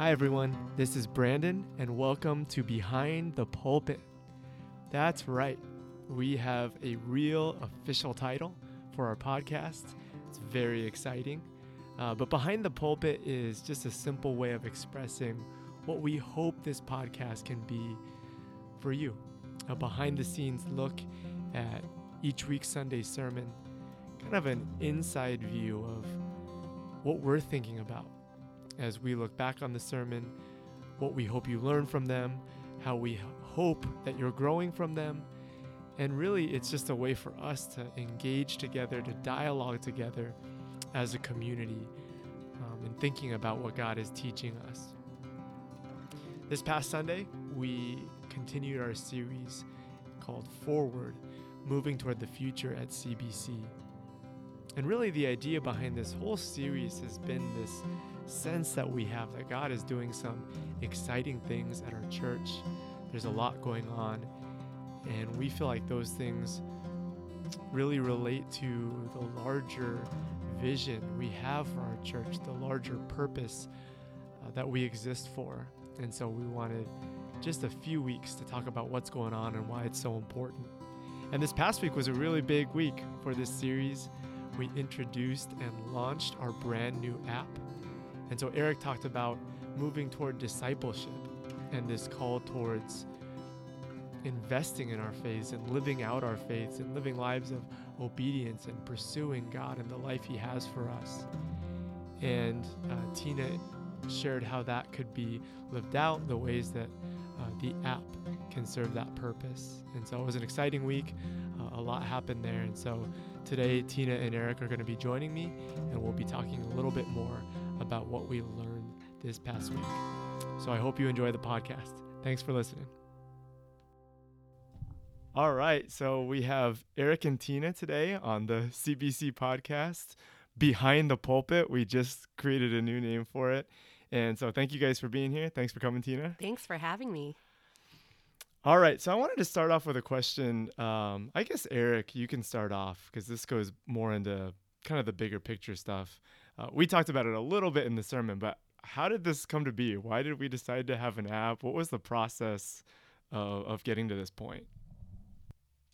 Hi, everyone. This is Brandon, and welcome to Behind the Pulpit. That's right, we have a real official title for our podcast. It's very exciting. Uh, but Behind the Pulpit is just a simple way of expressing what we hope this podcast can be for you a behind the scenes look at each week's Sunday sermon, kind of an inside view of what we're thinking about as we look back on the sermon, what we hope you learn from them, how we hope that you're growing from them. And really, it's just a way for us to engage together, to dialogue together as a community, um, and thinking about what God is teaching us. This past Sunday, we continued our series called Forward, moving toward the future at CBC. And really, the idea behind this whole series has been this sense that we have that God is doing some exciting things at our church. There's a lot going on, and we feel like those things really relate to the larger vision we have for our church, the larger purpose uh, that we exist for. And so we wanted just a few weeks to talk about what's going on and why it's so important. And this past week was a really big week for this series. We introduced and launched our brand new app. And so Erik talked about moving toward discipleship and this call towards investing in our faith and living out our faith and living lives of obedience and pursuing God and the life He has for us. And uh, Tina shared how that could be lived out, the ways that uh, the app can serve that purpose. And so it was an exciting week. Uh, a lot happened there. And so today, Tina and Erik are going to be joining me, and we'll be talking a little bit more about what we learned this past week. So I hope you enjoy the podcast. Thanks for listening. All right, so we have Erik and Tina today on the CBC podcast, Behind the Pulpit. We just created a new name for it. And so thank you guys for being here. Thanks for coming, Tina. Thanks for having me. All right, so I wanted to start off with a question. Um, I guess, Erik, you can start off because this goes more into kind of the bigger picture stuff. Uh, we talked about it a little bit in the sermon, but how did this come to be? Why did we decide to have an app? What was the process uh, of getting to this point?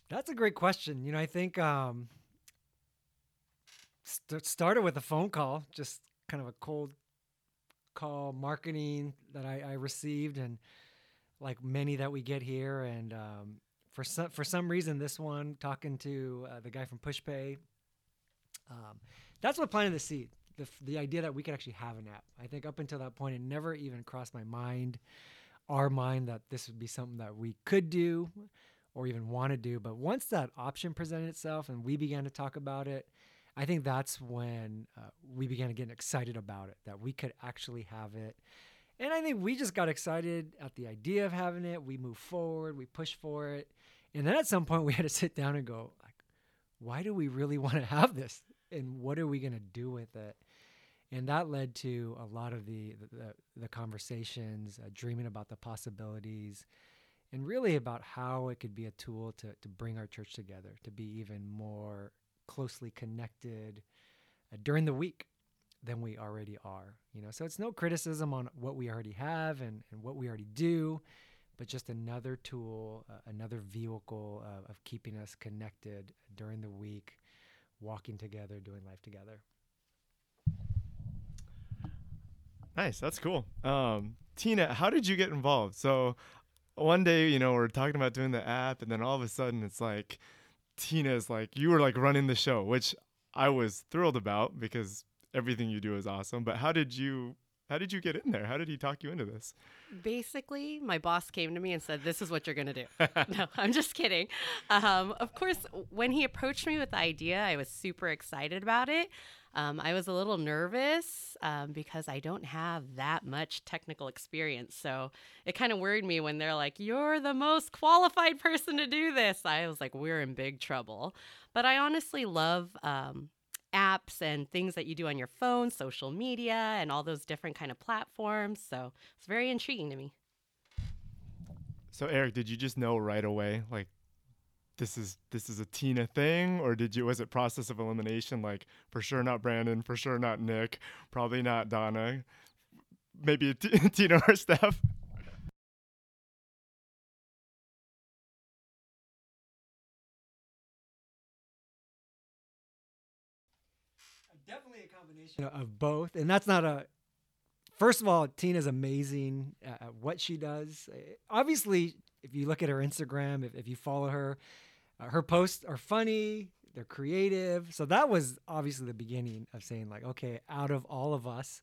That's a great question. You know, I think um, st- started with a phone call, just kind of a cold call marketing that I, I received, and like many that we get here. And um, for some for some reason, this one talking to uh, the guy from PushPay, um, that's what planted the seed. The, the idea that we could actually have an app. I think up until that point, it never even crossed my mind, our mind, that this would be something that we could do or even want to do. But once that option presented itself and we began to talk about it, I think that's when uh, we began to get excited about it, that we could actually have it. And I think we just got excited at the idea of having it. We moved forward, we pushed for it. And then at some point we had to sit down and go, like, why do we really want to have this? And what are we going to do with it? And that led to a lot of the the, the conversations, uh, dreaming about the possibilities, and really about how it could be a tool to, to bring our church together, to be even more closely connected uh, during the week than we already are. You know, so it's no criticism on what we already have and, and what we already do, but just another tool, uh, another vehicle of keeping us connected during the week, walking together, doing life together. Nice, that's cool. Um, Tina, how did you get involved? So one day, you know, we're talking about doing the app, and then all of a sudden, it's like Tina's like, you were like running the show, which I was thrilled about because everything you do is awesome. But how did you? How did you get in there? How did he talk you into this? Basically, my boss came to me and said, This is what you're going to do. no, I'm just kidding. Um, of course, when he approached me with the idea, I was super excited about it. Um, I was a little nervous um, because I don't have that much technical experience. So it kind of worried me when they're like, You're the most qualified person to do this. I was like, We're in big trouble. But I honestly love um, apps and things that you do on your phone, social media, and all those different kind of platforms. So it's very intriguing to me. So Erik, did you just know right away, like this is this is a Tina thing, or did you was it process of elimination? Like for sure not Brandon, for sure not Nick, probably not Donna. maybe T- Tina or Steph. Definitely a combination of both, and that's not a. First of all, Tina's amazing at what she does. Eh, obviously, if you look at her Instagram, if, if you follow her, uh, her posts are funny, they're creative. So that was obviously the beginning of saying, like, okay, out of all of us,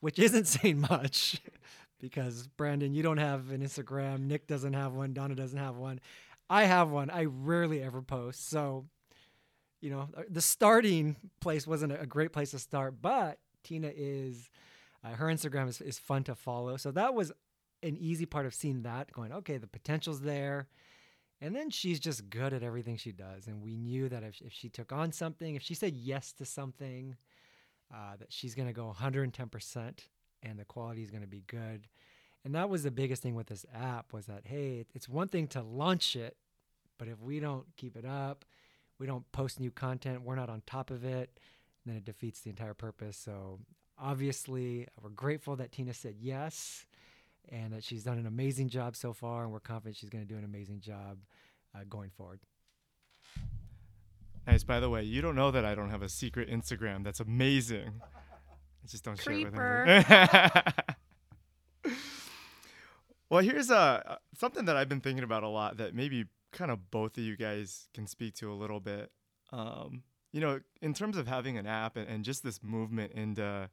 which isn't saying much because Brandon, you don't have an Instagram, Nick doesn't have one, Donna doesn't have one. I have one. I rarely ever post. So you know, uh, the starting place wasn't a great place to start, but Tina is, uh, her Instagram is, is fun to follow. So that was an easy part of seeing that, going, okay, the potential's there. And then she's just good at everything she does. And we knew that if, if she took on something, if she said yes to something, uh, that she's going to go 110% and the quality is going to be good. And that was the biggest thing with this app was that, hey, it's one thing to launch it, but if we don't keep it up, we don't post new content, we're not on top of it, then it defeats the entire purpose. So obviously, we're grateful that Tina said yes and that she's done an amazing job so far, and we're confident she's going to do an amazing job uh, going forward. Nice. By the way, you don't know that I don't have a secret Instagram. That's amazing. I just don't Creeper. share it with anyone. well, here's uh, something that I've been thinking about a lot that maybe kind of both of you guys can speak to a little bit. Um, you know, in terms of having an app and, and just this movement into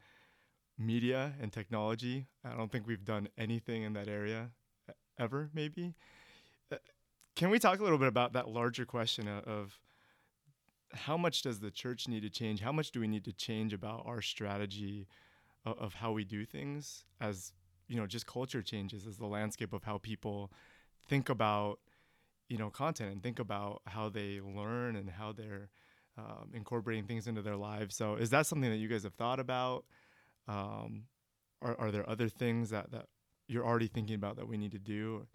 media and technology, I don't think we've done anything in that area ever, maybe. Uh, can we talk a little bit about that larger question of how much does the church need to change? How much do we need to change about our strategy of, of how we do things as, you know, just culture changes, as the landscape of how people think about you know content and think about how they learn and how they're um, incorporating things into their lives. So is that something that you guys have thought about? Um, are, are there other things that, that you're already thinking about that we need to do?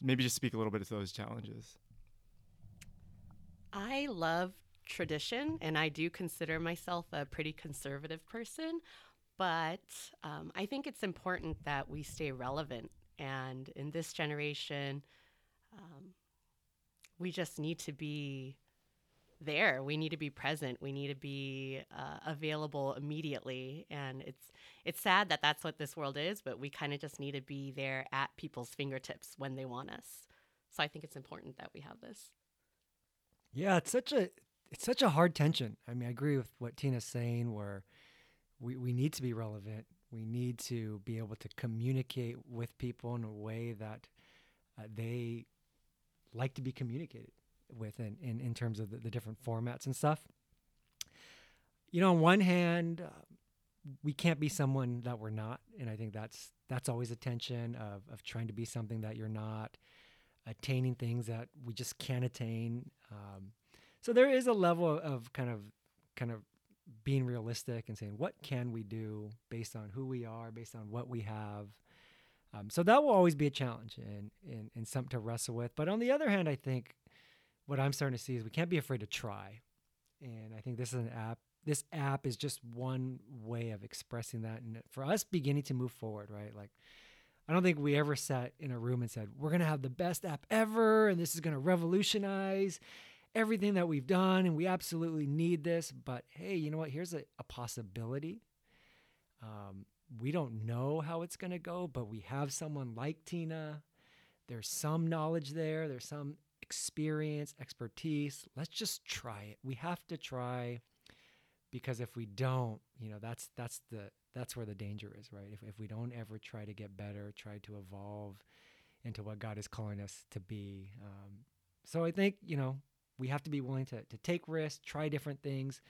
Maybe just speak a little bit to those challenges. I love tradition, and I do consider myself a pretty conservative person, but um, I think it's important that we stay relevant. And in this generation, um, we just need to be there. We need to be present. We need to be uh, available immediately. And it's it's sad that that's what this world is, but we kind of just need to be there at people's fingertips when they want us. So I think it's important that we have this. Yeah, it's such a it's such a hard tension. I mean, I agree with what Tina's saying where we, we need to be relevant. We need to be able to communicate with people in a way that uh, they like to be communicated with in, in, in terms of the, the different formats and stuff. You know, on one hand, uh, we can't be someone that we're not, and I think that's that's always a tension of of trying to be something that you're not, attaining things that we just can't attain. Um, so there is a level of kind of kind of being realistic and saying what can we do based on who we are, based on what we have, um, so that will always be a challenge and, and, and something to wrestle with. But on the other hand, I think what I'm starting to see is we can't be afraid to try. And I think this is an app. This app is just one way of expressing that. And for us beginning to move forward, right? Like, I don't think we ever sat in a room and said, we're going to have the best app ever. And this is going to revolutionize everything that we've done. And we absolutely need this. But hey, you know what? Here's a, a possibility. Um, we don't know how it's going to go, but we have someone like Tina. There's some knowledge there, there's some experience, expertise. Let's just try it. We have to try because if we don't, you know, that's that's the that's where the danger is, right? If if we don't ever try to get better, try to evolve into what God is calling us to be. Um, so I think, you know, we have to be willing to to take risks, try different things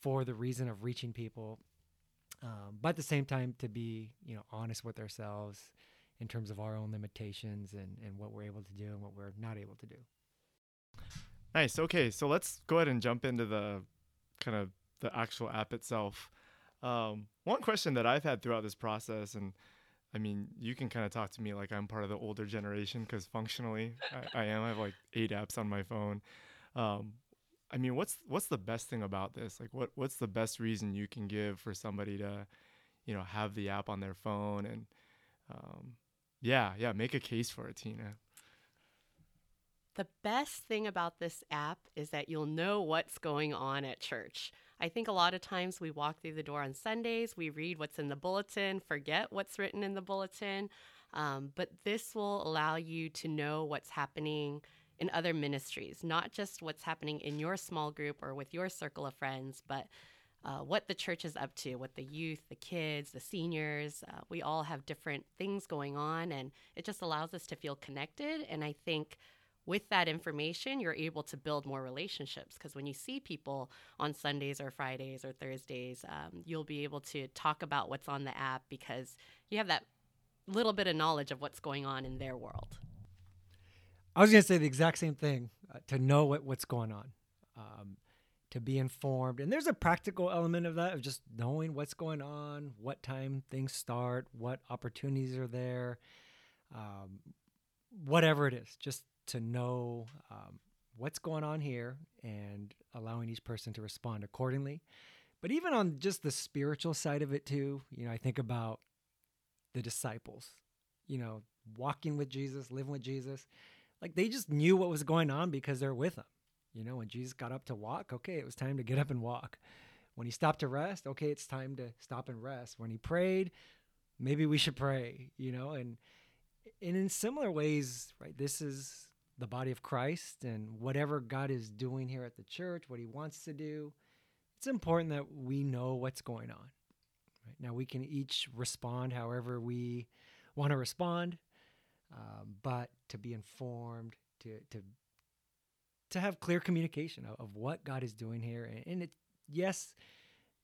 for the reason of reaching people um, but at the same time to be you know honest with ourselves in terms of our own limitations and, and what we're able to do and what we're not able to do. Nice. Okay so let's go ahead and jump into the kind of the actual app itself. Um, one question that i've had throughout this process and i mean you can kind of talk to me like i'm part of the older generation because functionally I, I, am. I have like eight apps on my phone. Um, I mean, what's what's the best thing about this? Like, what what's the best reason you can give for somebody to, you know, have the app on their phone and um, yeah, yeah, make a case for it, Tina. The best thing about this app is that you'll know what's going on at church. I think a lot of times we walk through the door on Sundays, we read what's in the bulletin, forget what's written in the bulletin. Um, but this will allow you to know what's happening in other ministries, not just what's happening in your small group or with your circle of friends, but uh, what the church is up to, what the youth, the kids, the seniors, uh, we all have different things going on, and it just allows us to feel connected. And I think with that information, you're able to build more relationships because when you see people on Sundays or Fridays or Thursdays, um, you'll be able to talk about what's on the app because you have that little bit of knowledge of what's going on in their world. I was going to say the exact same thing uh, to know what, what's going on, um, to be informed. And there's a practical element of that, of just knowing what's going on, what time things start, what opportunities are there, um, whatever it is, just to know um, what's going on here and allowing each person to respond accordingly. But even on just the spiritual side of it, too, you know, I think about the disciples, you know, walking with Jesus, living with Jesus. Like they just knew what was going on because they're with him. You know, when Jesus got up to walk, okay, it was time to get up and walk. When he stopped to rest, okay, it's time to stop and rest. When he prayed, maybe we should pray, you know, and and in similar ways, right? This is the body of Christ and whatever God is doing here at the church, what he wants to do, it's important that we know what's going on. Right? Now, we can each respond however we want to respond, um, but to be informed, to, to, to have clear communication of, of what God is doing here. And, and it, yes,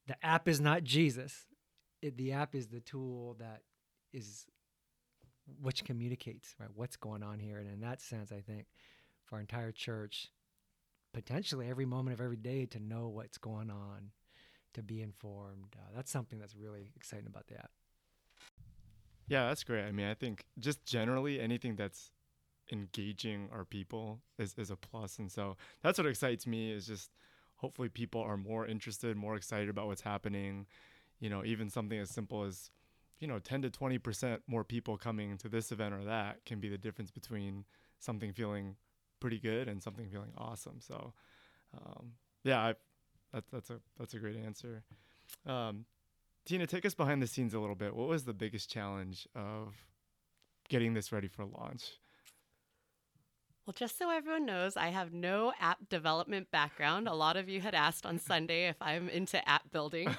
the app is not Jesus. It, the app is the tool that is which communicates right what's going on here and in that sense i think for our entire church potentially every moment of every day to know what's going on to be informed. Uh, that's something that's really exciting about the app. Yeah, that's great. I mean, I think just generally anything that's engaging our people is, is a plus. And so that's what excites me is just hopefully people are more interested, more excited about what's happening. You know, even something as simple as, you know, 10 to 20% more people coming to this event or that can be the difference between something feeling pretty good and something feeling awesome. So, um, yeah, I, that's that's a that's a great answer. Um, Tina, take us behind the scenes a little bit. What was the biggest challenge of getting this ready for launch? Well, just so everyone knows, I have no app development background. A lot of you had asked on Sunday if I'm into app building.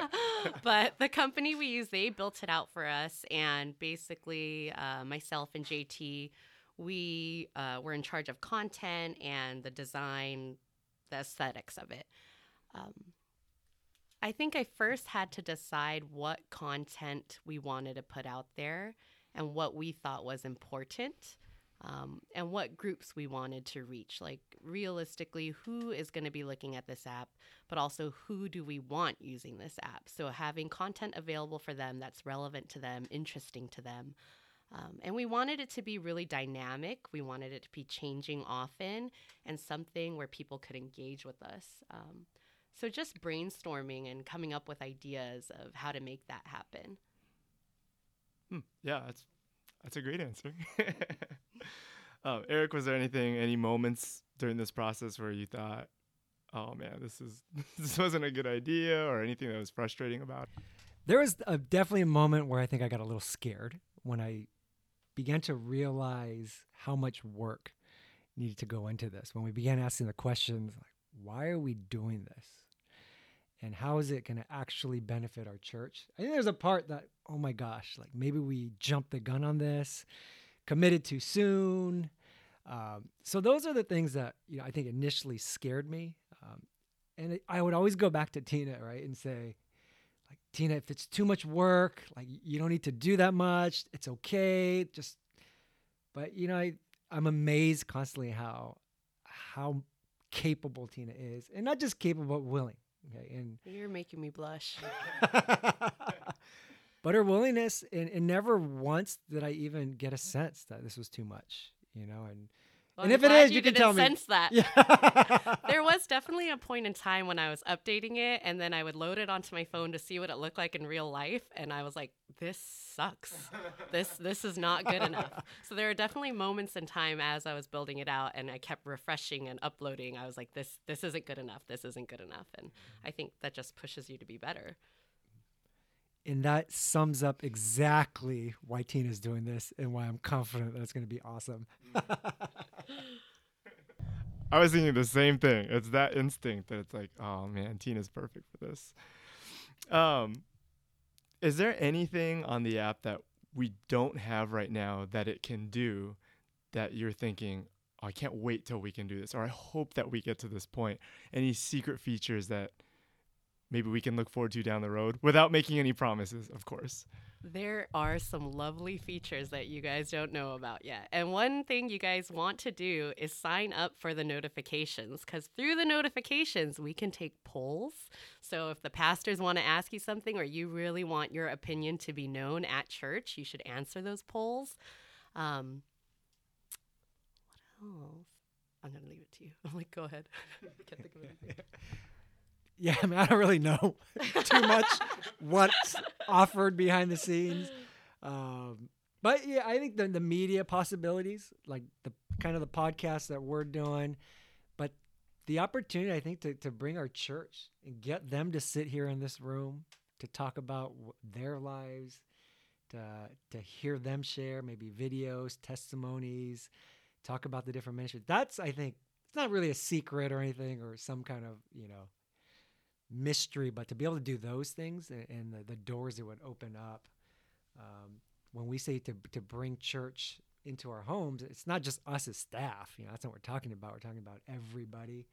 but the company we use, they built it out for us. And basically, uh, myself and JT, we uh, were in charge of content and the design, the aesthetics of it. Um, I think I first had to decide what content we wanted to put out there and what we thought was important. Um, and what groups we wanted to reach. Like, realistically, who is going to be looking at this app, but also who do we want using this app? So, having content available for them that's relevant to them, interesting to them. Um, and we wanted it to be really dynamic. We wanted it to be changing often and something where people could engage with us. Um, so just brainstorming and coming up with ideas of how to make that happen. Hmm. Yeah, that's that's a great answer. uh, Erik, was there anything, any moments during this process where you thought, "Oh man, this is this wasn't a good idea," or anything that was frustrating about? It? There was a, definitely a moment where I think I got a little scared when I began to realize how much work needed to go into this. When we began asking the questions, like, why are we doing this? And how is it going to actually benefit our church? I think there's a part that, oh my gosh, like maybe we jumped the gun on this, committed too soon. Um, so those are the things that you know I think initially scared me, um, and I would always go back to Tina, right, and say, like Tina, if it's too much work, like you don't need to do that much. It's okay, just. But you know, I, I'm amazed constantly how how capable Tina is, and not just capable, but willing. Okay, and you're making me blush. but her willingness, and, and never once did I even get a sense that this was too much, you know. And Well, And I'm if it is, you can didn't tell me. sense that. Yeah. there was definitely a point in time when I was updating it and then I would load it onto my phone to see what it looked like in real life and I was like this sucks. This this is not good enough. So there are definitely moments in time as I was building it out and I kept refreshing and uploading. I was like this this isn't good enough. This isn't good enough and I think that just pushes you to be better. And that sums up exactly why Tina's doing this and why I'm confident that it's going to be awesome. I was thinking the same thing. It's that instinct that it's like, oh man, Tina's perfect for this. Um, is there anything on the app that we don't have right now that it can do that you're thinking, oh, I can't wait till we can do this, or I hope that we get to this point? Any secret features that maybe we can look forward to down the road without making any promises, of course. There are some lovely features that you guys don't know about yet. And one thing you guys want to do is sign up for the notifications because through the notifications, we can take polls. So if the pastors want to ask you something or you really want your opinion to be known at church, you should answer those polls. Um, what else? I'm going to leave it to you. I'm like, go ahead. Yeah, I mean, I don't really know too much what's offered behind the scenes. Um, but yeah, I think the, the media possibilities, like the kind of the podcast that we're doing, but the opportunity, I think, to, to bring our church and get them to sit here in this room to talk about their lives, to, to hear them share maybe videos, testimonies, talk about the different ministries. That's, I think, it's not really a secret or anything or some kind of, you know, mystery, but to be able to do those things and, the, the doors that would open up. Um, when we say to to bring church into our homes, it's not just us as staff. You know, that's not what we're talking about. We're talking about everybody.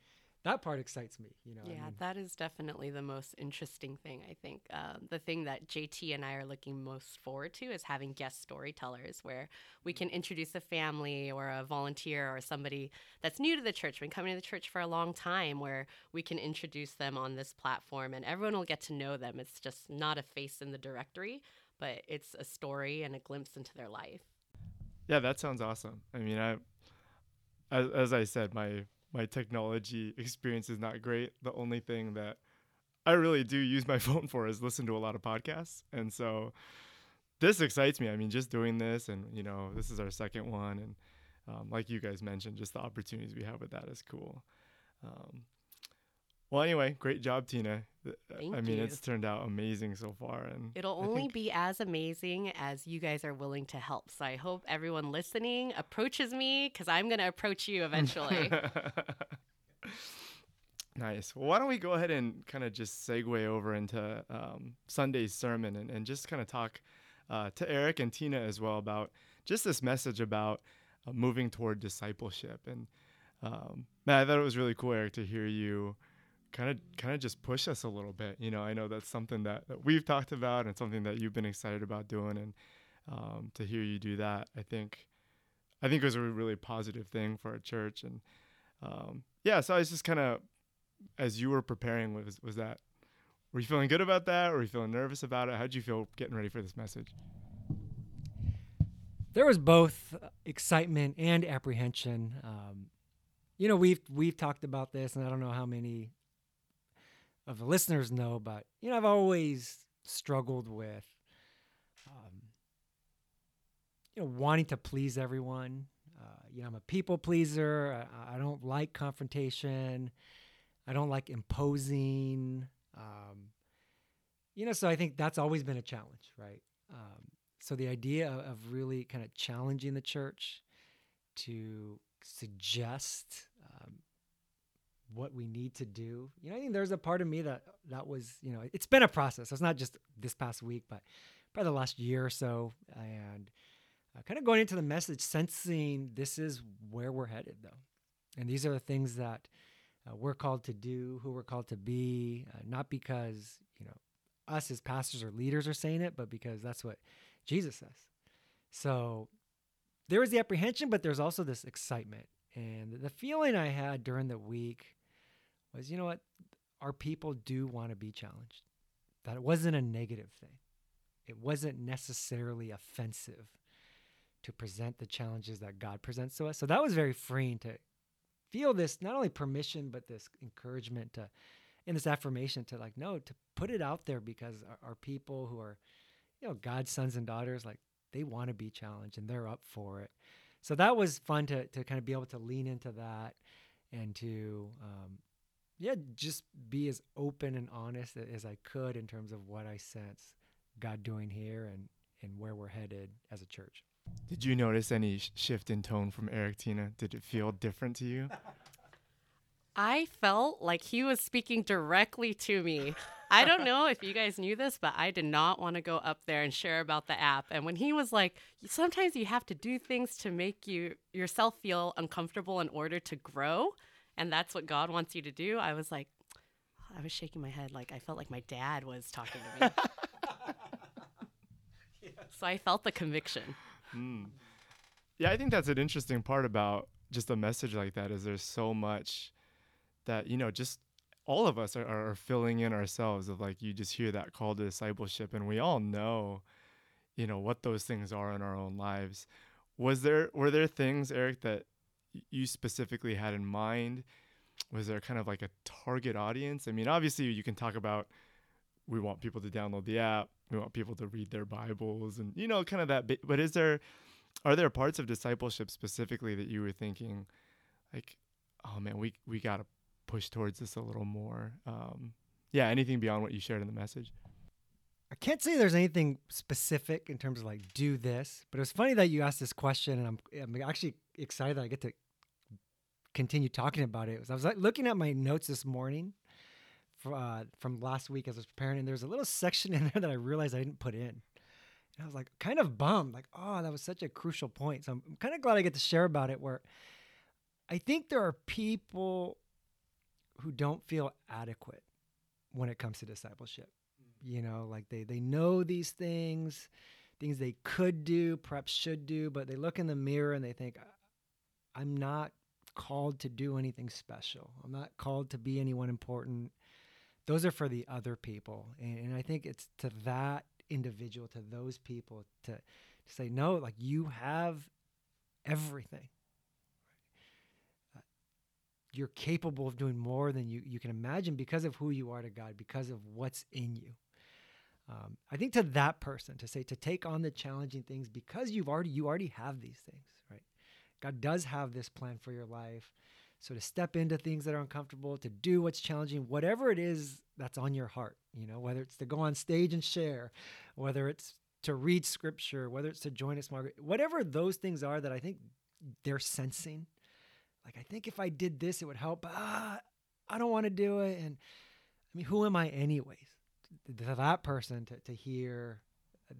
That part excites me. You know. I Yeah, mean, that is definitely the most interesting thing, I think. Um, the thing that JT and I are looking most forward to is having guest storytellers where we can introduce a family or a volunteer or somebody that's new to the church, been coming to the church for a long time, where we can introduce them on this platform and everyone will get to know them. It's just not a face in the directory, but it's a story and a glimpse into their life. Yeah, that sounds awesome. I mean, I, as, as I said, my my technology experience is not great. The only thing that I really do use my phone for is listen to a lot of podcasts, and so this excites me. I mean, just doing this, and you know, this is our second one, and um, like you guys mentioned, just the opportunities we have with that is cool. Um, well, anyway, great job, Tina. Thank I mean, you. it's turned out amazing so far, and It'll only think- be as amazing as you guys are willing to help. So I hope everyone listening approaches me because I'm going to approach you eventually. nice. Well, why don't we go ahead and kind of just segue over into um, Sunday's sermon and, and just kind of talk uh, to Erik and Tina as well about just this message about uh, moving toward discipleship. And um, man, I thought it was really cool, Erik, to hear you kind of kind of just push us a little bit. You know, I know that's something that, that we've talked about and something that you've been excited about doing, and um, to hear you do that, I think I think it was a really positive thing for our church. And um, yeah, so I was just kind of as you were preparing, was was that were you feeling good about that? Were you feeling nervous about it? How'd you feel getting ready for this message? there was both excitement and apprehension. Um, you know, we've we've talked about this, and I don't know how many of the listeners know, but you know, I've always struggled with, um, you know, wanting to please everyone. Uh, you know, I'm a people pleaser. I, I don't like confrontation. I don't like imposing. Um, you know, so I think that's always been a challenge, right? Um, so the idea of, of really kind of challenging the church to suggest what we need to do. You know, I think there's a part of me that that was, you know, it's been a process. It's not just this past week, but probably the last year or so, and uh, kind of going into the message, sensing this is where we're headed, though, and these are the things that uh, we're called to do, who we're called to be, uh, not because you know us as pastors or leaders are saying it, but because that's what Jesus says. So there was the apprehension, but there's also this excitement. And the feeling I had during the week was, you know what? Our people do want to be challenged. That it wasn't a negative thing. It wasn't necessarily offensive to present the challenges that God presents to us. So that was very freeing to feel this not only permission but this encouragement to and this affirmation to like no to put it out there because our, our people who are you know God's sons and daughters like they want to be challenged and they're up for it. So that was fun to to kind of be able to lean into that and to um, yeah just be as open and honest as I could in terms of what I sense God doing here and and where we're headed as a church. Did you notice any sh- shift in tone from Erik Tina? Did it feel different to you? I felt like he was speaking directly to me. I don't know if you guys knew this, but I did not want to go up there and share about the app. And when he was like, sometimes you have to do things to make you yourself feel uncomfortable in order to grow, and that's what God wants you to do. I was like, I was shaking my head like I felt like my dad was talking to me. So I felt the conviction. Mm. Yeah, I think that's an interesting part about just a message like that is there's so much that, you know, just all of us are, are filling in ourselves of like you just hear that call to discipleship and we all know, you know, what those things are in our own lives. Was there were there things, Eric, that you specifically had in mind? Was there kind of like a target audience? I mean, obviously you can talk about we want people to download the app we want people to read their bibles and you know kind of that but is there are there parts of discipleship specifically that you were thinking like oh man we we got to push towards this a little more um yeah anything beyond what you shared in the message I can't say there's anything specific in terms of like do this, but it was funny that you asked this question, and I'm I'm actually excited that I get to continue talking about it. I was like looking at my notes this morning, uh, from last week as I was preparing, and there's a little section in there that I realized I didn't put in. And I was like, kind of bummed, like, oh, that was such a crucial point. So I'm, I'm kind of glad I get to share about it. Where I think there are people who don't feel adequate when it comes to discipleship. Mm. You know, like they they know these things, things they could do, perhaps should do, but they look in the mirror and they think, I'm not called to do anything special. I'm not called to be anyone important. Those are for the other people. And, and i think it's to that individual to those people to, to say no like you have everything. Uh, you're capable of doing more than you, you can imagine because of who you are to god because of what's in you. Um, i think to that person to say to take on the challenging things because you've already you already have these things god does have this plan for your life so to step into things that are uncomfortable, to do what's challenging, whatever it is that's on your heart, you know, whether it's to go on stage and share, whether it's to read scripture, whether it's to join small group, whatever those things are that I think they're sensing. Like I think if I did this, it would help. Ah, I don't want to do it. And I mean, who am I anyways? To that person to, to hear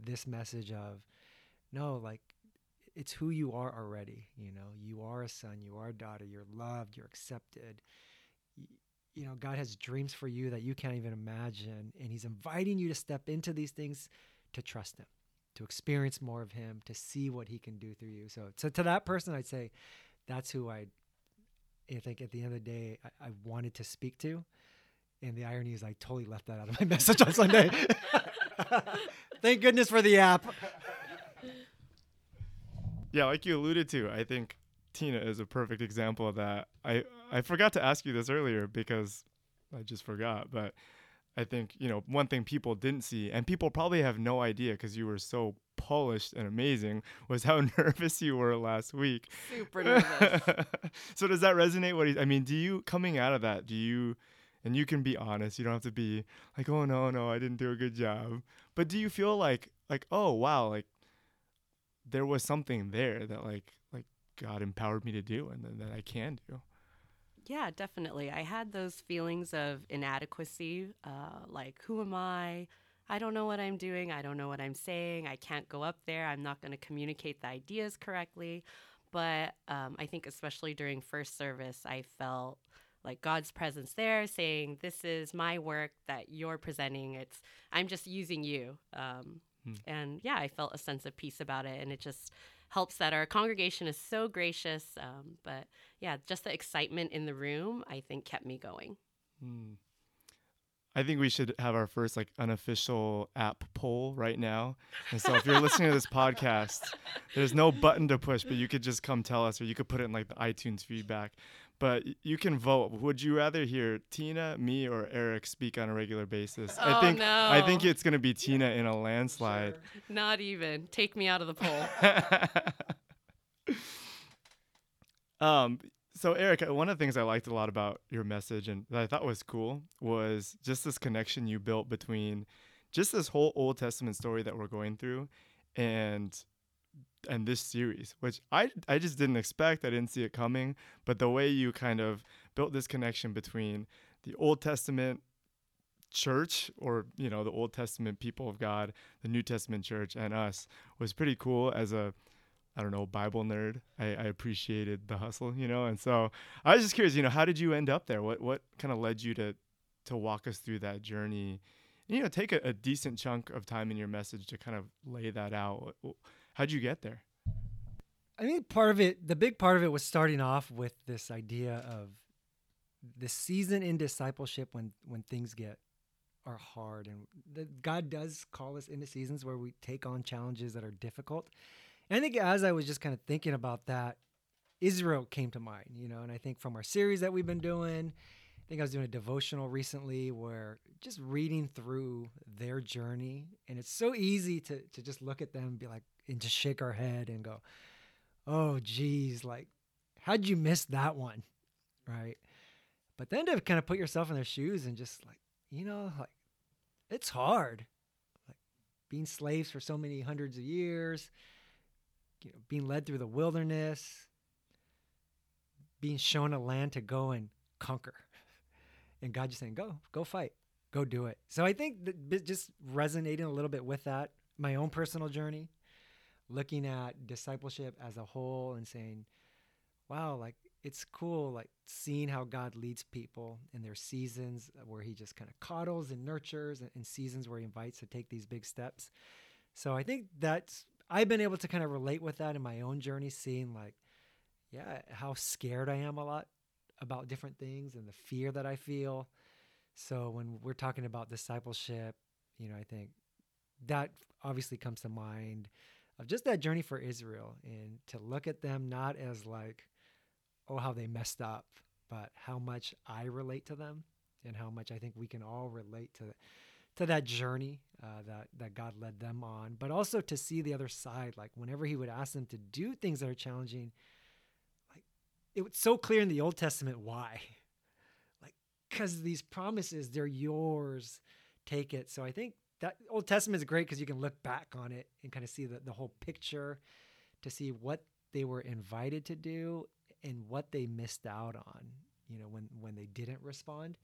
this message of no, like it's who you are already. You know, you are a son, you are a daughter, you're loved, you're accepted. You know, God has dreams for you that you can't even imagine. And He's inviting you to step into these things to trust Him, to experience more of Him, to see what He can do through you. So, so to that person, I'd say that's who I, I think at the end of the day, I, I wanted to speak to. And the irony is, I totally left that out of my message on Sunday. Thank goodness for the app yeah, like you alluded to, I think Tina is a perfect example of that. I I forgot to ask you this earlier because I just forgot, but I think, you know, one thing people didn't see and people probably have no idea because you were so polished and amazing was how nervous you were last week. Super nervous. so does that resonate what he, I mean, do you coming out of that, do you and you can be honest, you don't have to be like, "Oh no, no, I didn't do a good job." But do you feel like like, "Oh, wow, like there was something there that like like God empowered me to do and that I can do. Yeah, definitely. I had those feelings of inadequacy, uh, like who am I? I don't know what I'm doing. I don't know what I'm saying. I can't go up there. I'm not going to communicate the ideas correctly. But um, I think, especially during first service, I felt like God's presence there, saying, "This is my work that you're presenting. It's I'm just using you." Um, Hmm. And yeah, I felt a sense of peace about it. And it just helps that our congregation is so gracious. Um, but yeah, just the excitement in the room, I think, kept me going. Hmm. I think we should have our first like unofficial app poll right now. And so if you're listening to this podcast, there's no button to push, but you could just come tell us, or you could put it in like the iTunes feedback. But you can vote. Would you rather hear Tina, me, or Erik speak on a regular basis? Oh, I think no. I think it's gonna be Tina in a landslide. Not even. Take me out of the poll. um, so Erik, uh, one of the things I liked a lot about your message and that I thought was cool was just this connection you built between just this whole Old Testament story that we're going through and and this series, which I I just didn't expect. I didn't see it coming, but the way you kind of built this connection between the Old Testament church or you know the Old Testament people of God, the New Testament church and us was pretty cool as a I don't know, Bible nerd. I, I appreciated the hustle, you know, and so I was just curious, you know, how did you end up there? What what kind of led you to to walk us through that journey? You know, take a, a decent chunk of time in your message to kind of lay that out. How'd you get there? I think part of it, the big part of it was starting off with this idea of the season in discipleship when when things get are hard and the, God does call us into seasons where we take on challenges that are difficult. And I think as I was just kind of thinking about that, Israel came to mind, you know, and I think from our series that we've been doing, I think I was doing a devotional recently where just reading through their journey, and it's so easy to to just look at them and be like, and just shake our head and go, oh, geez, like, how'd you miss that one? Right. But then to kind of put yourself in their shoes and just like, you know, like, it's hard. Like being slaves for so many hundreds of years, you know, being led through the wilderness, being shown a land to go and conquer. And God just saying, go, go fight, go do it. So I think that just resonating a little bit with that, my own personal journey, looking at discipleship as a whole and saying, wow, like it's cool, like seeing how God leads people in their seasons where he just kind of coddles and nurtures and, and seasons where he invites to take these big steps. So I think that's, I've been able to kind of relate with that in my own journey, seeing like, yeah, how scared I am a lot about different things and the fear that I feel. So when we're talking about discipleship, you know, I think that obviously comes to mind of just that journey for Israel and to look at them not as like, oh, how they messed up, but how much I relate to them and how much I think we can all relate to to that journey uh, that that God led them on, but also to see the other side. Like whenever He would ask them to do things that are challenging, like it was so clear in the Old Testament why, like because these promises they're yours, take it. So I think that Old Testament is great because you can look back on it and kind of see the, the whole picture to see what they were invited to do and what they missed out on, you know, when, when they didn't respond.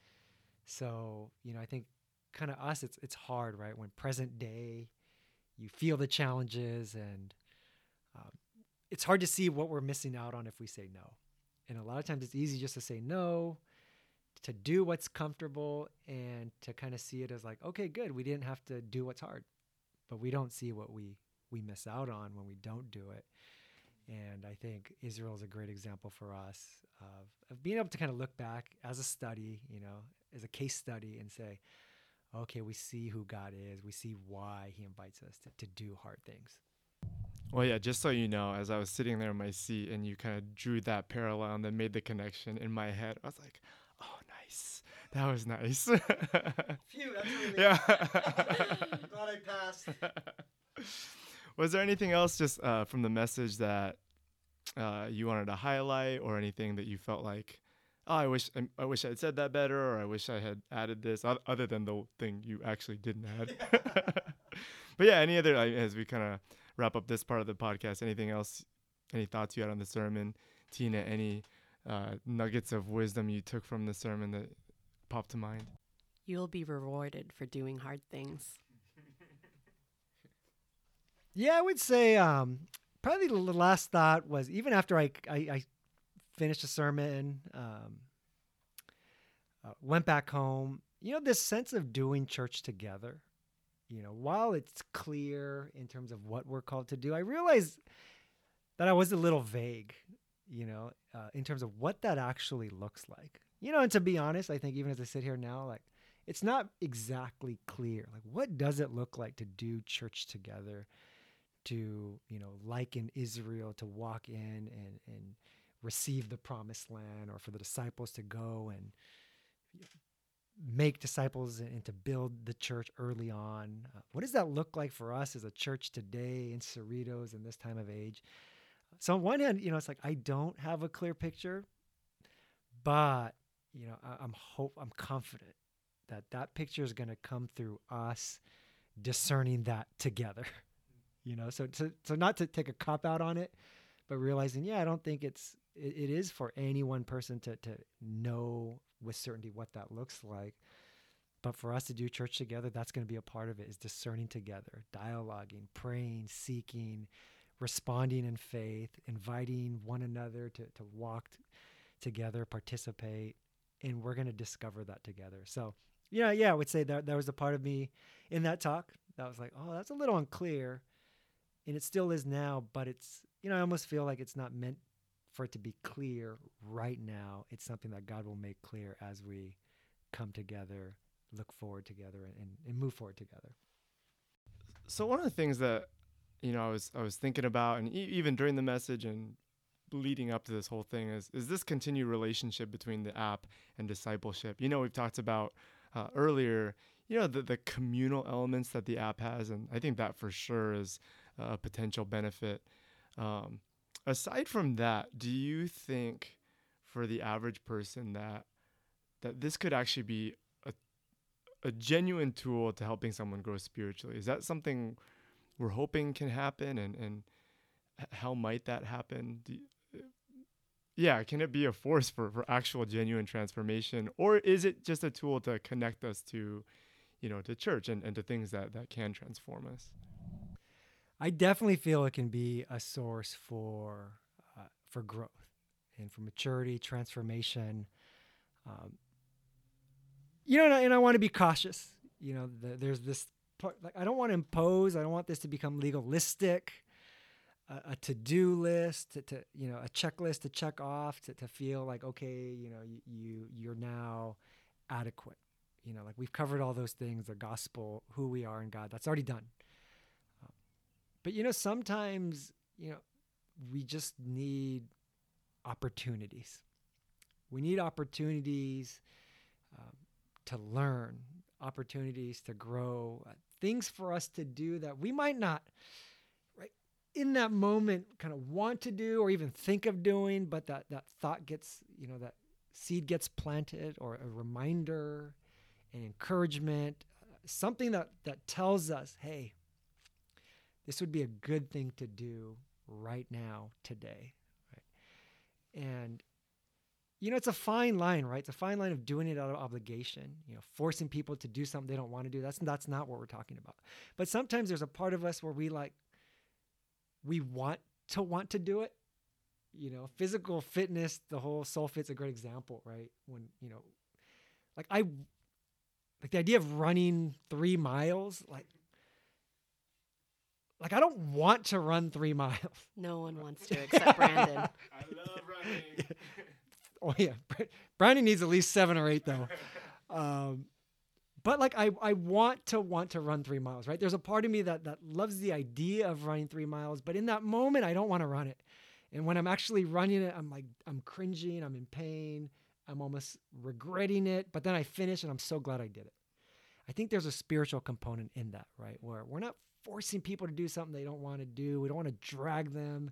So, you know, I think kind of us, it's, it's hard, right? When present day, you feel the challenges and um, it's hard to see what we're missing out on if we say no. And a lot of times it's easy just to say no to do what's comfortable and to kind of see it as like okay good we didn't have to do what's hard. But we don't see what we we miss out on when we don't do it. And i think israel is a great example for us of, of being able to kind of look back as a study you know as a case study and say okay we see who god is. We see why he invites us to, to do hard things. Well, yeah, just so you know, as I was sitting there in my seat and you kind of drew that parallel and then made the connection in my head, I was like. That was nice. Phew, that's really yeah. glad I passed. was there anything else just uh, from the message that uh, you wanted to highlight or anything that you felt like, oh, I wish I, I wish I had said that better or I wish I had added this other than the thing you actually didn't add? but yeah, any other, as we kind of wrap up this part of the podcast, anything else, any thoughts you had on the sermon? Tina, any uh, nuggets of wisdom you took from the sermon that popped to mind? You'll be rewarded for doing hard things. Yeah, I would say um, probably the last thought was even after I, I, I finished the sermon, um, uh, went back home, you know, this sense of doing church together, you know, while it's clear in terms of what we're called to do, I realized that I was a little vague, you know, uh, in terms of what that actually looks like. You know, and to be honest, I think even as I sit here now, like it's not exactly clear. Like, what does it look like to do church together? To you know, like in Israel, to walk in and and receive the promised land, or for the disciples to go and make disciples and to build the church early on. Uh, what does that look like for us as a church today in Cerritos in this time of age? So on one hand, you know, it's like I don't have a clear picture, but you know, I, am hope I'm confident that that picture is going to come through us discerning that together. You know, so to, so not to take a cop out on it, but realizing, yeah, I don't think it's it, it is for any one person to to know with certainty what that looks like. But for us to do church together, that's going to be a part of it is discerning together, dialoguing, praying, seeking, responding in faith, inviting one another to, to walk t- together, participate, and we're going to discover that together. So, yeah, yeah, I would say that there was a part of me in that talk that was like, oh, that's a little unclear. And it still is now, but it's, you know, I almost feel like it's not meant for it to be clear right now. It's something that God will make clear as we come together, look forward together, and, and move forward together. So one of the things that you know I was I was thinking about, and e- even during the message and leading up to this whole thing, is is this continued relationship between the app and discipleship. You know, we've talked about uh, earlier. You know the the communal elements that the app has, and I think that for sure is a potential benefit. Um, aside from that, do you think for the average person that that this could actually be a a genuine tool to helping someone grow spiritually? Is that something we're hoping can happen and and how might that happen? You, yeah, can it be a force for, for actual genuine transformation? Or is it just a tool to connect us to, you know, to church and, and to things that, that can transform us? I definitely feel it can be a source for uh, for growth and for maturity, transformation. Um, you know, and I, and I want to be cautious. You know, the, there's this part like I don't want to impose. I don't want this to become legalistic. A, a to-do list, to, to, you know, a checklist to check off, to, to feel like okay, you know, you, you you're now adequate. You know, like we've covered all those things, the gospel, who we are in God. That's already done. But you know, sometimes, you know, we just need opportunities. We need opportunities um, to learn, opportunities to grow, uh, things for us to do that we might not, in that moment kind of want to do or even think of doing, but that, that thought gets, you know, that seed gets planted or a reminder, an encouragement, uh, something that, that tells us, hey, this would be a good thing to do right now, today. Right? And you know, it's a fine line, right? It's a fine line of doing it out of obligation, you know, forcing people to do something they don't want to do. That's that's not what we're talking about. But sometimes there's a part of us where we like we want to want to do it. You know, physical fitness, the whole soul fit's a great example, right? When, you know, like I like the idea of running three miles, like like I don't want to run three miles. No one wants to except Brandon. I love running. oh yeah, Brandon needs at least seven or eight though. Um, but like I, I want to want to run three miles, right? There's a part of me that that loves the idea of running three miles, but in that moment I don't want to run it. And when I'm actually running it, I'm like I'm cringing, I'm in pain, I'm almost regretting it. But then I finish and I'm so glad I did it. I think there's a spiritual component in that, right? Where we're not forcing people to do something they don't want to do. We don't want to drag them.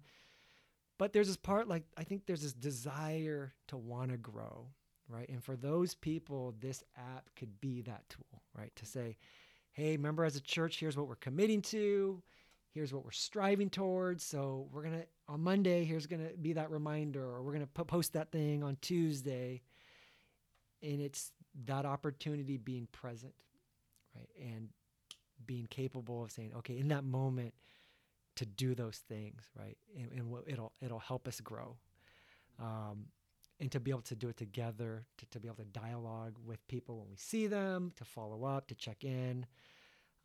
But there's this part like I think there's this desire to want to grow, right? And for those people, this app could be that tool, right? To say, hey, remember as a church, here's what we're committing to, here's what we're striving towards. So we're gonna on Monday, here's gonna be that reminder, or we're gonna post that thing on Tuesday. And it's that opportunity being present, right? And being capable of saying, okay, in that moment, to do those things, right? And, and it'll it'll help us grow, um, and to be able to do it together, to, to be able to dialogue with people when we see them, to follow up, to check in.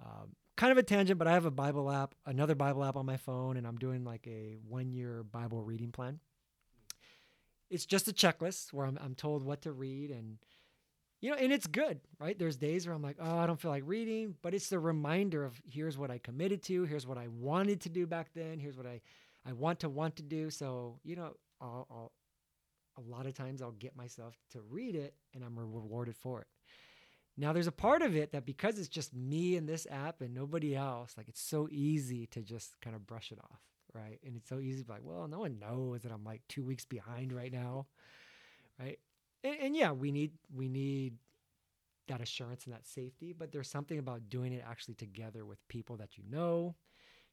Um, kind of a tangent, but I have a Bible app, another Bible app on my phone, and I'm doing like a one year Bible reading plan. It's just a checklist where I'm, I'm told what to read and you know, and it's good, right? There's days where I'm like, oh, I don't feel like reading, but it's the reminder of here's what I committed to, here's what I wanted to do back then, here's what I, I want to want to do. So, you know, I'll, I'll a lot of times I'll get myself to read it and I'm rewarded for it. Now, there's a part of it that because it's just me and this app and nobody else, like it's so easy to just kind of brush it off, right? And it's so easy to be like, well, no one knows that I'm like two weeks behind right now, right? And, and yeah, we need we need that assurance and that safety, but there's something about doing it actually together with people that you know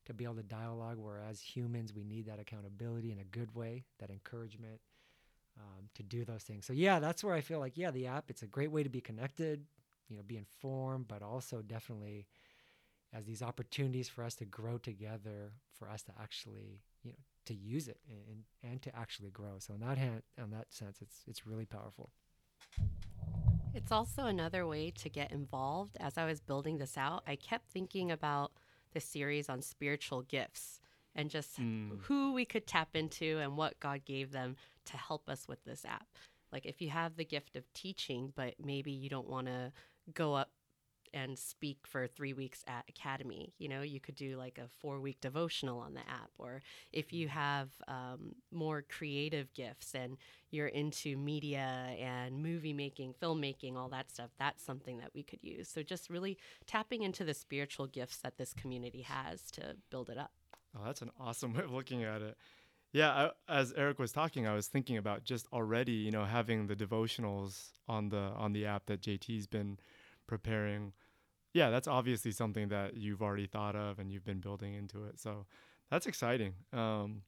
to be able to dialogue. Whereas humans, we need that accountability in a good way, that encouragement um, to do those things. So yeah, that's where I feel like yeah, the app it's a great way to be connected, you know, be informed, but also definitely as these opportunities for us to grow together, for us to actually you know to use it and and to actually grow. So in that hand, in that sense, it's it's really powerful. It's also another way to get involved. As I was building this out, I kept thinking about the series on spiritual gifts and just mm. who we could tap into and what God gave them to help us with this app. Like if you have the gift of teaching, but maybe you don't want to go up and speak for three weeks at academy you know you could do like a four week devotional on the app or if you have um, more creative gifts and you're into media and movie making filmmaking all that stuff that's something that we could use so just really tapping into the spiritual gifts that this community has to build it up Oh, that's an awesome way of looking at it. Yeah, I, as Erik was talking, I was thinking about just already, you know, having the devotionals on the on the app that JT's been preparing. Yeah, that's obviously something that you've already thought of and you've been building into it. So that's exciting. Um,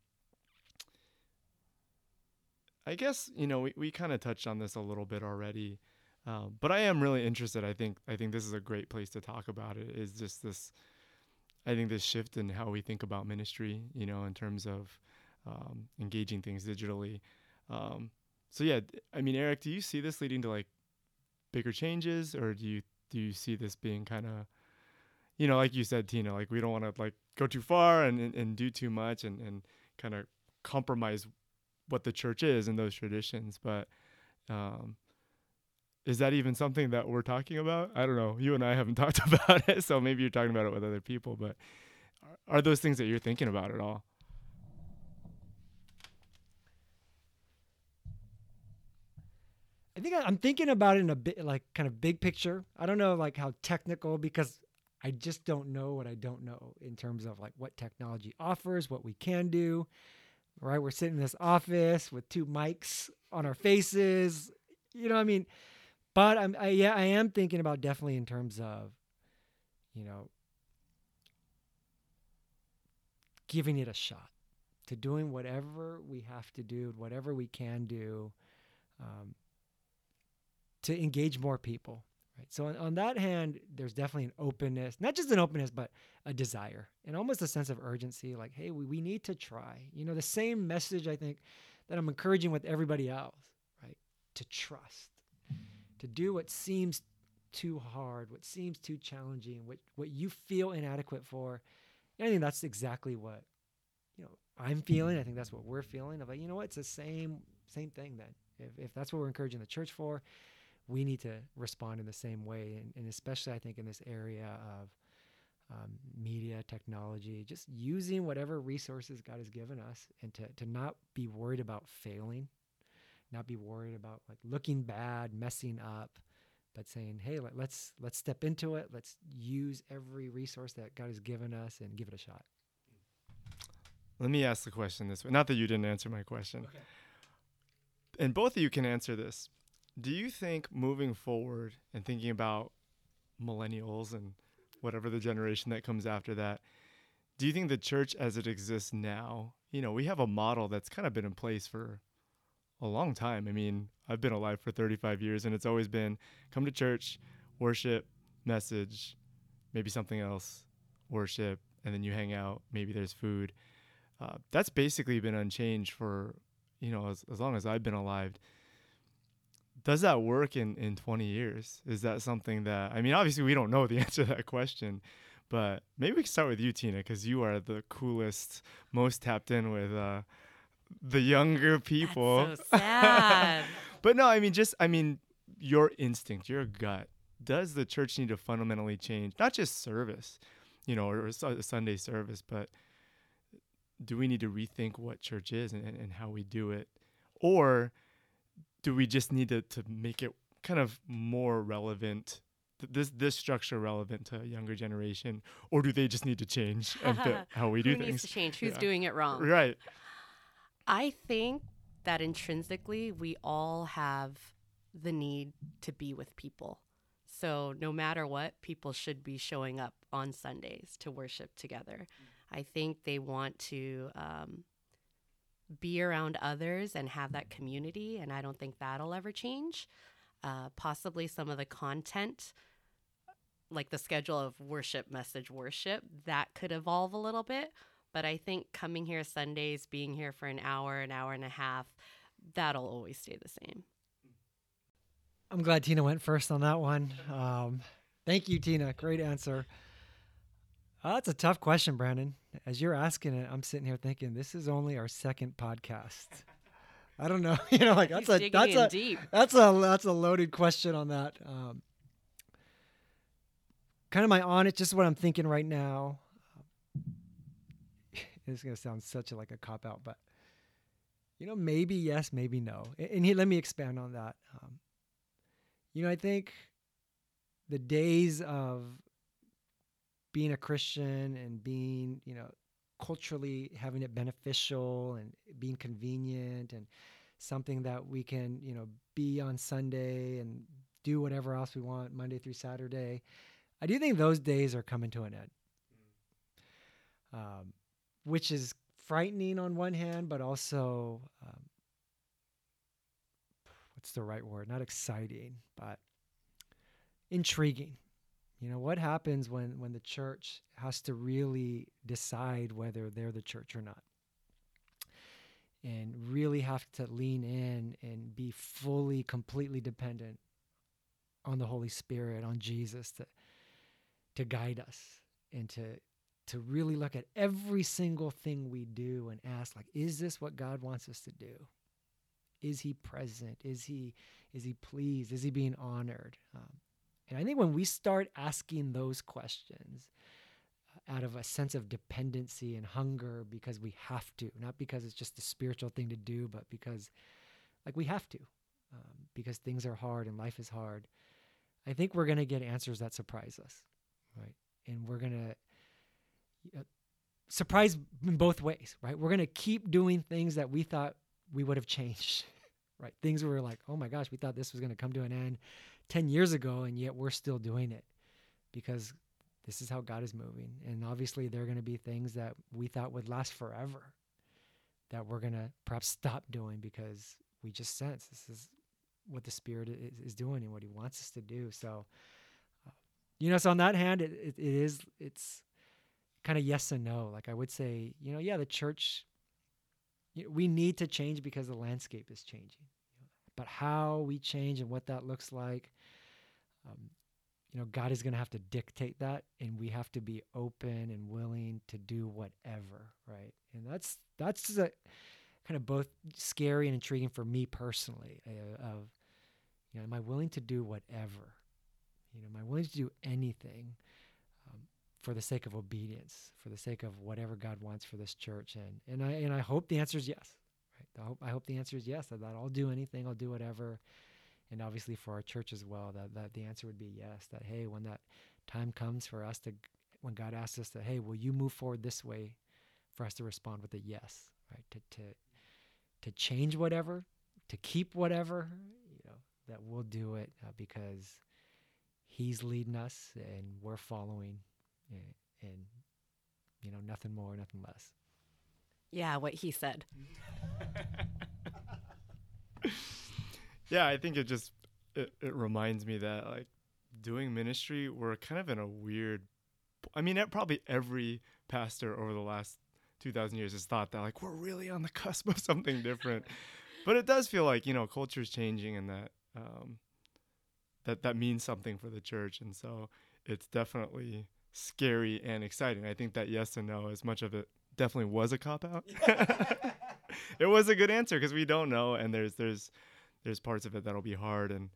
I guess you know we, we kind of touched on this a little bit already, um, but I am really interested. I think I think this is a great place to talk about it. Is just this I think this shift in how we think about ministry, you know, in terms of um, engaging things digitally. Um, so yeah, I mean, Erik, do you see this leading to like bigger changes, or do you do you see this being kind of, you know, like you said, Tina, like we don't want to like go too far and, and, and do too much and, and kind of compromise what the church is and those traditions, but um, is that even something that we're talking about? I don't know. You and I haven't talked about it, so maybe you're talking about it with other people. But are those things that you're thinking about at all? I think I'm thinking about it in a bit like kind of big picture. I don't know like how technical because I just don't know what I don't know in terms of like what technology offers, what we can do. Right? We're sitting in this office with two mics on our faces. You know, I mean, but I'm I, yeah I am thinking about definitely in terms of you know giving it a shot to doing whatever we have to do whatever we can do um, to engage more people right so on, on that hand there's definitely an openness not just an openness but a desire and almost a sense of urgency like hey we, we need to try you know the same message i think that i'm encouraging with everybody else right to trust to do what seems too hard, what seems too challenging, what what you feel inadequate for. I think that's exactly what you know I'm feeling. I think that's what we're feeling. Of like, you know what, it's the same same thing then. If if that's what we're encouraging the church for, we need to respond in the same way, and, and especially I think in this area of um, media technology, just using whatever resources God has given us, and to to not be worried about failing, not be worried about like looking bad, messing up, but saying, "Hey, let, let's let's step into it. Let's use every resource that God has given us and give it a shot." Let me ask the question this way. Not that you didn't answer my question. Okay. And both of you can answer this. Do you think moving forward and thinking about millennials and whatever the generation that comes after that, do you think the church as it exists now, you know, we have a model that's kind of been in place for a long time. I mean, I've been alive for 35 years, and it's always been come to church, worship, message, maybe something else, worship, and then you hang out. Maybe there's food. Uh, that's basically been unchanged for you know as, as long as I've been alive. Does that work in in 20 years? Is that something that I mean? Obviously, we don't know the answer to that question, but maybe we can start with you, Tina, because you are the coolest, most tapped in with. Uh, the younger people. That's so sad. but no, I mean, just I mean, your instinct, your gut, does the church need to fundamentally change? Not just service, you know, or, a Sunday service, but do we need to rethink what church is and, and how we do it? Or do we just need to, to make it kind of more relevant this this structure relevant to a younger generation, or do they just need to change how we do Who things? needs to change? Who's Yeah. doing it wrong? Right. I think that intrinsically we all have the need to be with people. So no matter what, people should be showing up on Sundays to worship together. I think they want to um, be around others and have that community, and I don't think that'll ever change. Uh, possibly some of the content, like the schedule of worship, message, worship, that could evolve a little bit. But I think coming here Sundays, being here for an hour, an hour and a half, that'll always stay the same. I'm glad Tina went first on that one. Um, thank you, Tina. Great answer. Uh, that's a tough question, Brandon. As you're asking it, I'm sitting here thinking this is only our second podcast. I don't know, you know, like that's He's a that's a deep. that's a that's a loaded question on that. Um, kind of my on it, just what I'm thinking right now. It's gonna sound such a, like a cop out, but you know, maybe yes, maybe no. And here, let me expand on that. Um, you know, I think the days of being a Christian and being, you know, culturally having it beneficial and being convenient and something that we can, you know, be on Sunday and do whatever else we want Monday through Saturday. I do think those days are coming to an end. Um, which is frightening on one hand, but also um, what's the right word? Not exciting, but intriguing. You know what happens when when the church has to really decide whether they're the church or not, and really have to lean in and be fully, completely dependent on the Holy Spirit, on Jesus to to guide us and to to really look at every single thing we do and ask like is this what god wants us to do? Is he present? Is he is he pleased? Is he being honored? Um, and i think when we start asking those questions uh, out of a sense of dependency and hunger because we have to not because it's just a spiritual thing to do but because like we have to um, because things are hard and life is hard i think we're going to get answers that surprise us right and we're going to uh, surprised in both ways, right? We're going to keep doing things that we thought we would have changed, right? Things we were like, oh my gosh, we thought this was going to come to an end 10 years ago, and yet we're still doing it because this is how God is moving. And obviously, there are going to be things that we thought would last forever that we're going to perhaps stop doing because we just sense this is what the Spirit is, is doing and what He wants us to do. So, uh, you know, so on that hand, it, it, it is, it's, kind of yes and no. Like I would say, you know, yeah, the church, you know, we need to change because the landscape is changing. But how we change and what that looks like, um, you know, God is going to have to dictate that, and we have to be open and willing to do whatever, right? And that's that's a, kind of both scary and intriguing for me personally. Uh, of, you know, am I willing to do whatever? You know, am I willing to do anything? for the sake of obedience, for the sake of whatever God wants for this church. And and I and I hope the answer is yes. Right? I hope I hope the answer is yes. That I'll do anything, I'll do whatever. And obviously for our church as well, that that the answer would be yes. That hey, when that time comes for us to, when God asks us to, hey, will you move forward this way, for us to respond with a yes, right? To to to change whatever, to keep whatever, you know, that we'll do it uh, because He's leading us and we're following and, and you know nothing more nothing less Yeah, what he said. yeah, I think it just it, it reminds me that like doing ministry, we're kind of in a weird. I mean, probably every pastor over the last two thousand years has thought that like we're really on the cusp of something different, but it does feel like you know culture's changing and that um, that that means something for the church, and so it's definitely scary and exciting. I think that yes and no, as much of it definitely was a cop out. it was a good answer because we don't know, and there's there's there's parts of it that'll be hard, and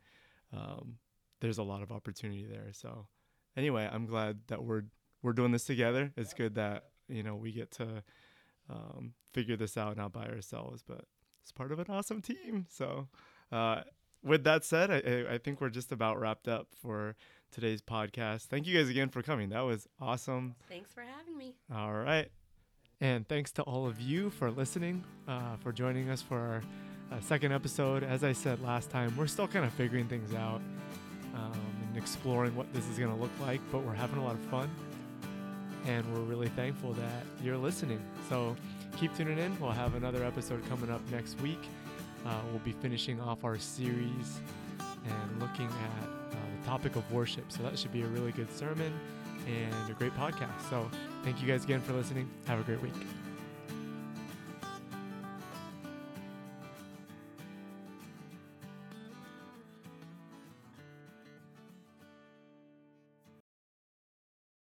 um, there's a lot of opportunity there. So anyway, I'm glad that we're we're doing this together. It's good that you know we get to um, figure this out not by ourselves, but it's part of an awesome team. So uh, with that said, I, I think we're just about wrapped up for today's podcast. Thank you guys again for coming. That was awesome. Thanks for having me. All right. And thanks to all of you for listening, uh, for joining us for our second episode. As I said last time, we're still kind of figuring things out um, and exploring what this is going to look like, but we're having a lot of fun. And we're really thankful that you're listening. So keep tuning in. We'll have another episode coming up next week. Uh, we'll be finishing off our series and looking at uh, the topic of worship. So that should be a really good sermon and a great podcast. So thank you guys again for listening. Have a great week.